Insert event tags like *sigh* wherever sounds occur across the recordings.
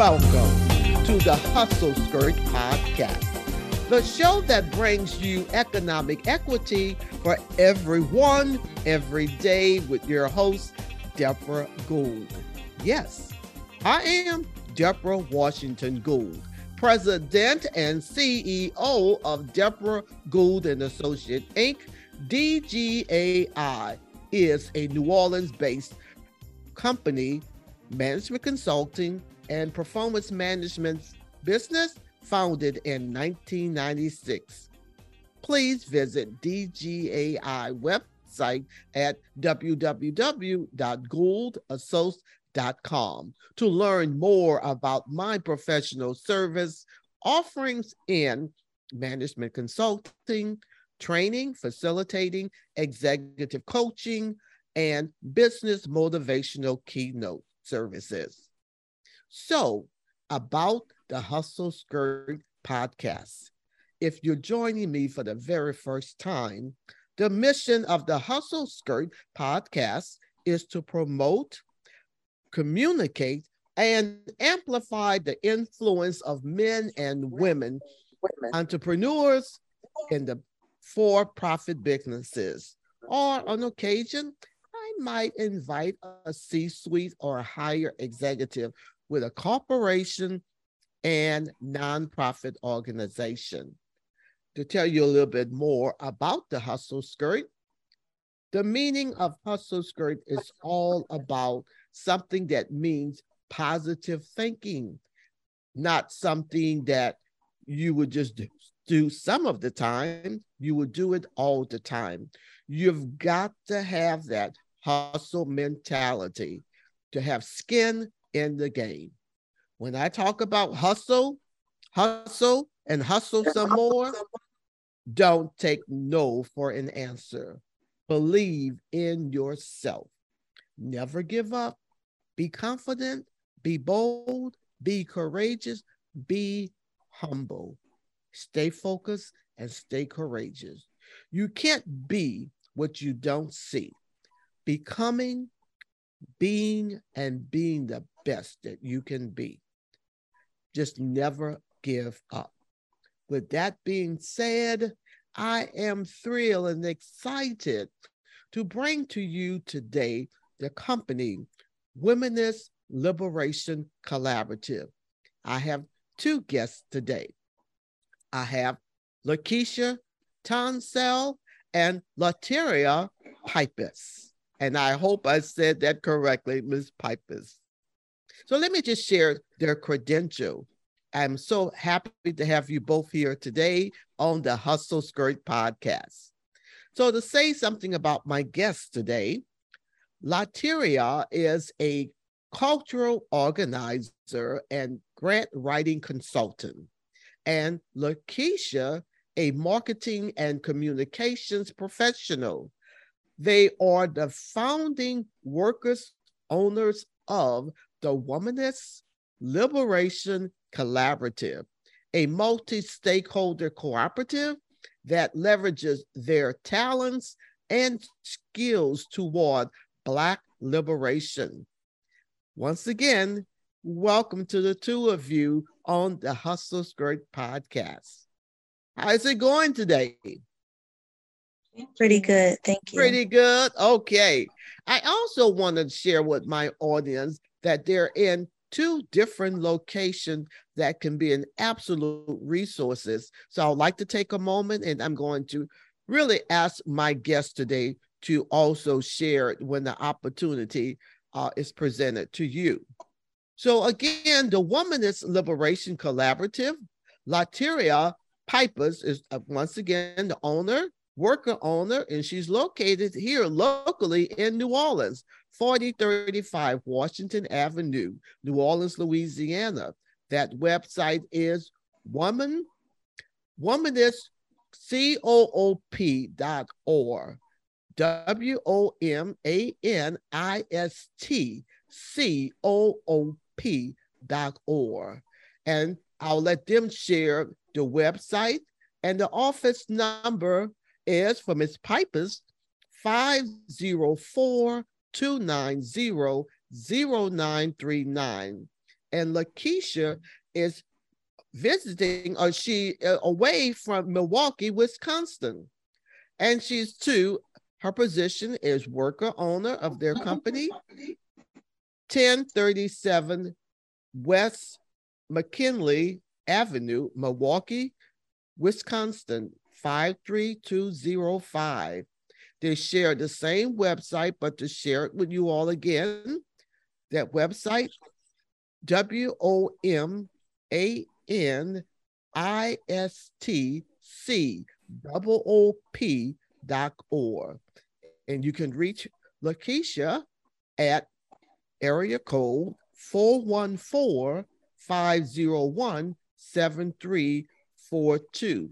Welcome to the Hustle Skirt Podcast, the show that brings you economic equity for everyone every day with your host, Deborah Gould. Yes, I am Deborah Washington Gould, President and CEO of Deborah Gould and Associate Inc. DGAI is a New Orleans-based company, management consulting, and performance management business founded in 1996. Please visit DGAI website at www.gouldassociates.com to learn more about my professional service offerings in management consulting, training, facilitating, executive coaching, and business motivational keynote services. So, about the Hustle Skirt podcast. If you're joining me for the very first time, the mission of the Hustle Skirt podcast is to promote, communicate, and amplify the influence of men and women, women. entrepreneurs in the for profit businesses. Or on occasion, I might invite a C suite or a higher executive with a corporation and nonprofit organization. To tell you a little bit more about the hustle skirt, the meaning of hustle skirt is all about something that means positive thinking, not something that you would just do, do some of the time, you would do it all the time. You've got to have that hustle mentality to have skin in the game. When I talk about hustle, hustle, and hustle some more, don't take no for an answer. Believe in yourself. Never give up. Be confident, be bold, be courageous, be humble. Stay focused and stay courageous. You can't be what you don't see. Becoming being and being the best that you can be. Just never give up. With that being said, I am thrilled and excited to bring to you today the company Womxnist Liberation Collaborative. I have two guests today. I have Lakiesha Townsell and LaTierra Piphus. And I hope I said that correctly, Ms. Pipers. So let me just share their credential. I'm so happy to have you both here today on the Hustle Skirt podcast. So to say something about my guest today, LaTierra is a cultural organizer and grant writing consultant, and Lakiesha, a marketing and communications professional. They are the founding workers, owners of the Womxnist Liberation Collaborative, a multi stakeholder cooperative that leverages their talents and skills toward Black liberation. Once again, welcome to the two of you on the Hustle Skirt podcast. How's it going today? Pretty good. Thank you. Pretty good. Okay. I also want to share with my audience that they're in two different locations that can be an absolute resources. So I'd like to take a moment and I'm going to really ask my guest today to also share when the opportunity uh, is presented to you. So again, the Womxnist Liberation Collaborative, LaTierra Pipers is uh, once again the owner worker owner, and she's located here locally in New Orleans, 4035 Washington Avenue, New Orleans, Louisiana. That website is woman, womanist, C-O-O-P dot org. W-O-M-A-N-I-S-T C-O-O-P dot org. And I'll let them share the website and the office number is for Ms. Pipers 504 290 0939. And Lakiesha is visiting, or she uh, away from Milwaukee, Wisconsin. And she's too, her position is worker owner of their company, 1037 West McKinley Avenue, Milwaukee, Wisconsin, 53205. They share the same website, but to share it with you all again, that website, W O M A N I S T C dot org. And you can reach Lakiesha at area code 414 501 7342.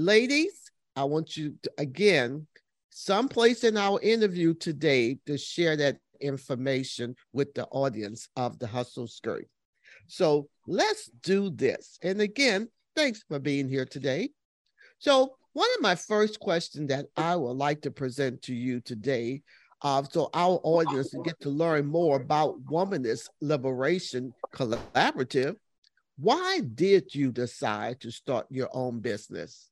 Ladies, I want you to, again, someplace in our interview today to share that information with the audience of the Hustle Skirt. So let's do this. And again, thanks for being here today. So, one of my first questions that I would like to present to you today, uh, so our audience can get to learn more about Womxnist Liberation Collaborative. Why did you decide to start your own business?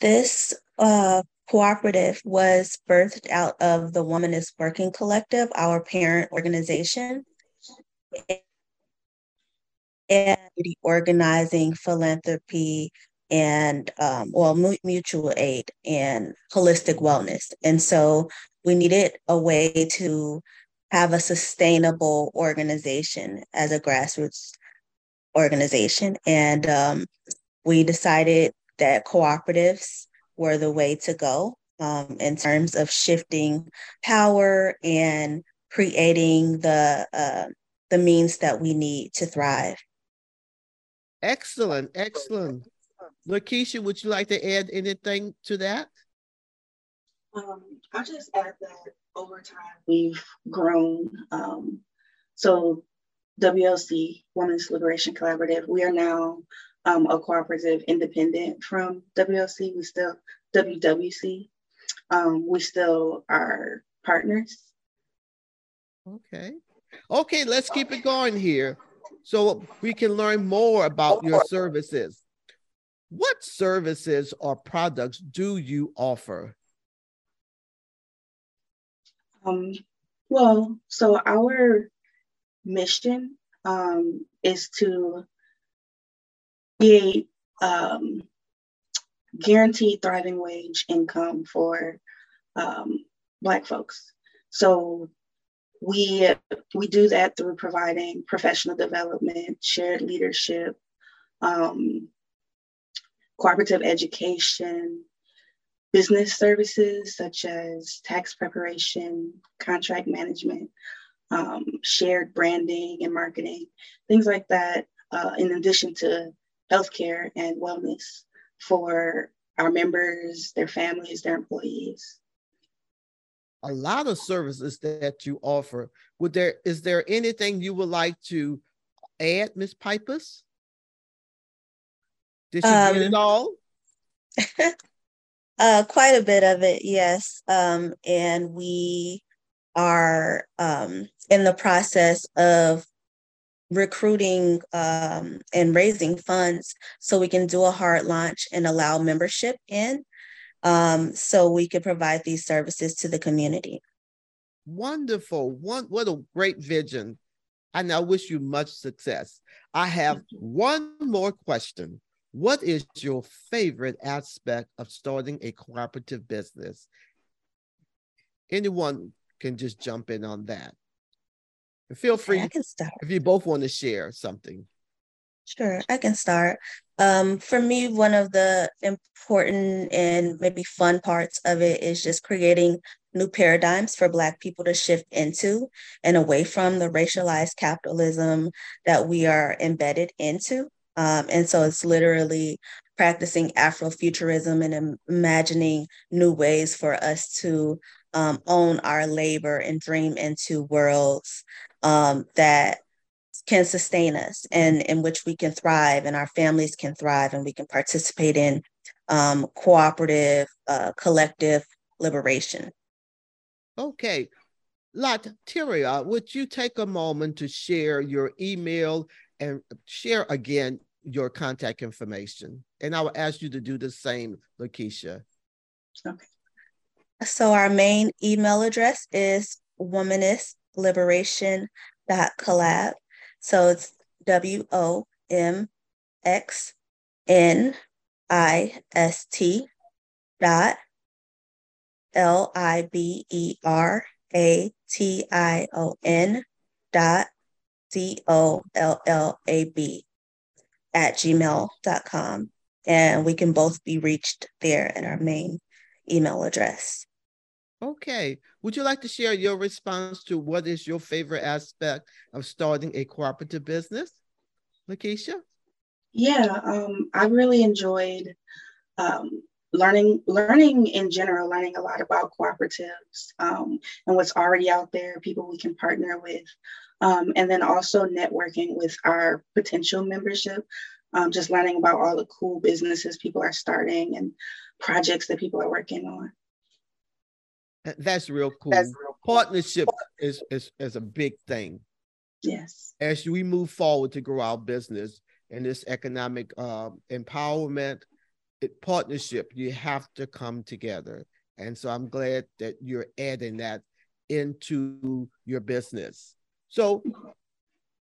This uh, cooperative was birthed out of the Womanist Working Collective, our parent organization. And organizing, philanthropy, and um, well, mutual aid and holistic wellness. And so we needed a way to have a sustainable organization as a grassroots organization. And um, we decided that cooperatives were the way to go um, in terms of shifting power and creating the uh, the means that we need to thrive. Excellent, excellent. Lakiesha, would you like to add anything to that? Um, I'll just add that over time we've grown. Um, so WLC, Women's Liberation Collaborative, we are now um, a cooperative independent from WLC. We still WWC. Um, we still are partners. Okay. Okay, let's keep it going here so we can learn more about your services. What services or products do you offer? Um, well, so our mission um, is to create um, guaranteed thriving wage income for um, Black folks. So we we do that through providing professional development, shared leadership, um, cooperative education, business services such as tax preparation, contract management, um, shared branding and marketing, things like that. Uh, in addition to healthcare and wellness for our members, their families, their employees. A lot of services that you offer. Would there is there anything you would like to add, Ms. Pipers? Did you um, get it um, all? *laughs* uh, quite a bit of it, yes. Um, and we are um, in the process of recruiting um, and raising funds so we can do a hard launch and allow membership in um, so we can provide these services to the community. Wonderful. One, what a great vision. And I wish you much success. I have one more question. What is your favorite aspect of starting a cooperative business? Anyone can just jump in on that. Feel free. I can start. If you both want to share something. Sure, I can start. Um, for me, one of the important and maybe fun parts of it is just creating new paradigms for Black people to shift into and away from the racialized capitalism that we are embedded into. Um, and so it's literally practicing Afrofuturism and imagining new ways for us to um, own our labor and dream into worlds um, that can sustain us and in which we can thrive and our families can thrive and we can participate in um, cooperative, uh, collective liberation. Okay. LaTierra, would you take a moment to share your email and share again your contact information? And I will ask you to do the same, Lakiesha. Okay. So our main email address is womanistliberation.collab. So it's W O M X N I S T dot L I B E R A T I O N dot C O L L A B at gmail.com. And we can both be reached there at our main email address. Okay. Would you like to share your response to what is your favorite aspect of starting a cooperative business, Lakiesha? Yeah, um, I really enjoyed um, learning learning in general learning a lot about cooperatives um, and what's already out there people we can partner with um, and then also networking with our potential membership um, just learning about all the cool businesses people are starting and projects that people are working on that's real cool that's real cool. partnership is, is is a big thing yes as we move forward to grow our business and this economic uh, empowerment it, partnership, you have to come together. And so I'm glad that you're adding that into your business. So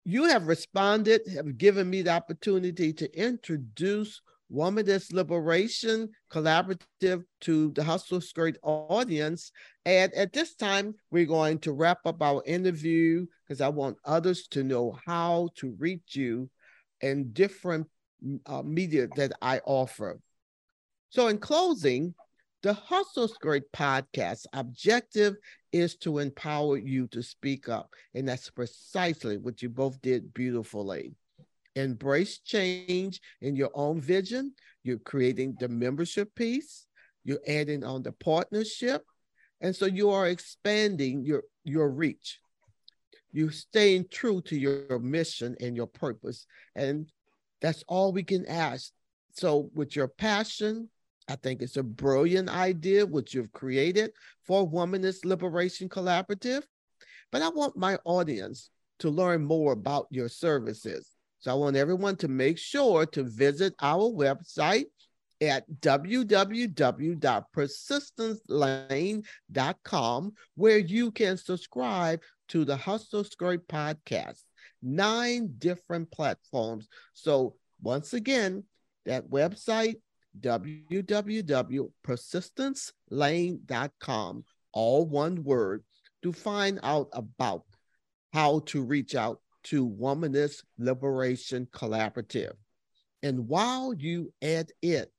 you have responded, have given me the opportunity to introduce Womxnist Liberation Collaborative to the Hustle Skirt audience. And at this time, we're going to wrap up our interview because I want others to know how to reach you in different uh, media that I offer. So, in closing, the Hustle Skirt podcast objective is to empower you to speak up. And that's precisely what you both did beautifully. Embrace change in your own vision. You're creating the membership piece, you're adding on the partnership. And so you are expanding your, your reach. You're staying true to your mission and your purpose. And that's all we can ask. So, with your passion, I think it's a brilliant idea which you've created for Womxnist Liberation Collaborative. But I want my audience to learn more about your services. So I want everyone to make sure to visit our website at www.persistencelane.com, where you can subscribe to the Hustle Skirt podcast, nine different platforms. So once again, that website www.persistencelane.com, all one word, to find out about how to reach out to Womxnist Liberation Collaborative. And while you at it,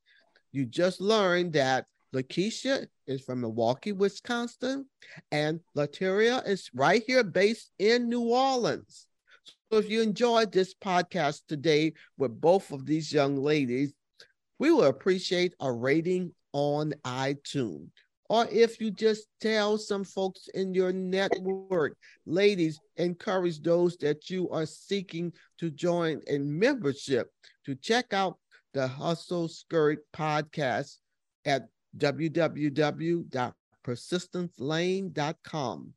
you just learned that Lakiesha is from Milwaukee, Wisconsin, and LaTierra is right here based in New Orleans. So if you enjoyed this podcast today with both of these young ladies, we will appreciate a rating on iTunes. Or if you just tell some folks in your network, ladies, encourage those that you are seeking to join in membership to check out the Hustle Skirt podcast at www.persistencelane.com.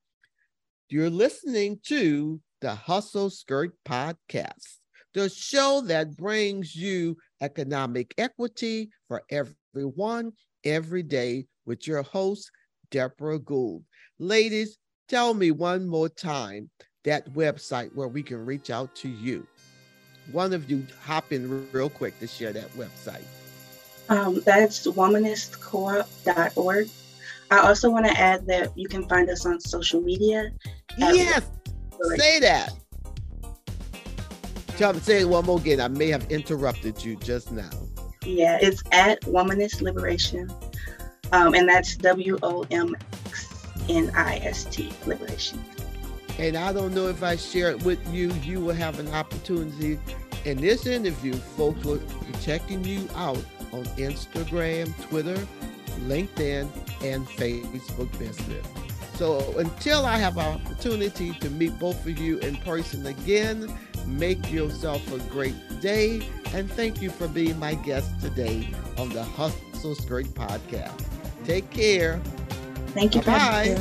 You're listening to the Hustle Skirt podcast the show that brings you economic equity for everyone every day with your host, Deborah Gould. Ladies, tell me one more time that website where we can reach out to you. One of you hop in real quick to share that website. Um, that's womanistcoop.org. I also want to add that you can find us on social media. Yes, say that. Tell me, say it one more again. I may have interrupted you just now. Yeah, it's at Womxnist Liberation. Um, and that's W O M X N I S T, Liberation. And I don't know if I share it with you, you will have an opportunity. In this interview, folks will be checking you out on Instagram, Twitter, LinkedIn, and Facebook Business. So until I have an opportunity to meet both of you in person again, Make yourself a great day. And thank you for being my guest today on the Hustle Skirt podcast. Take care. Thank you. Bye.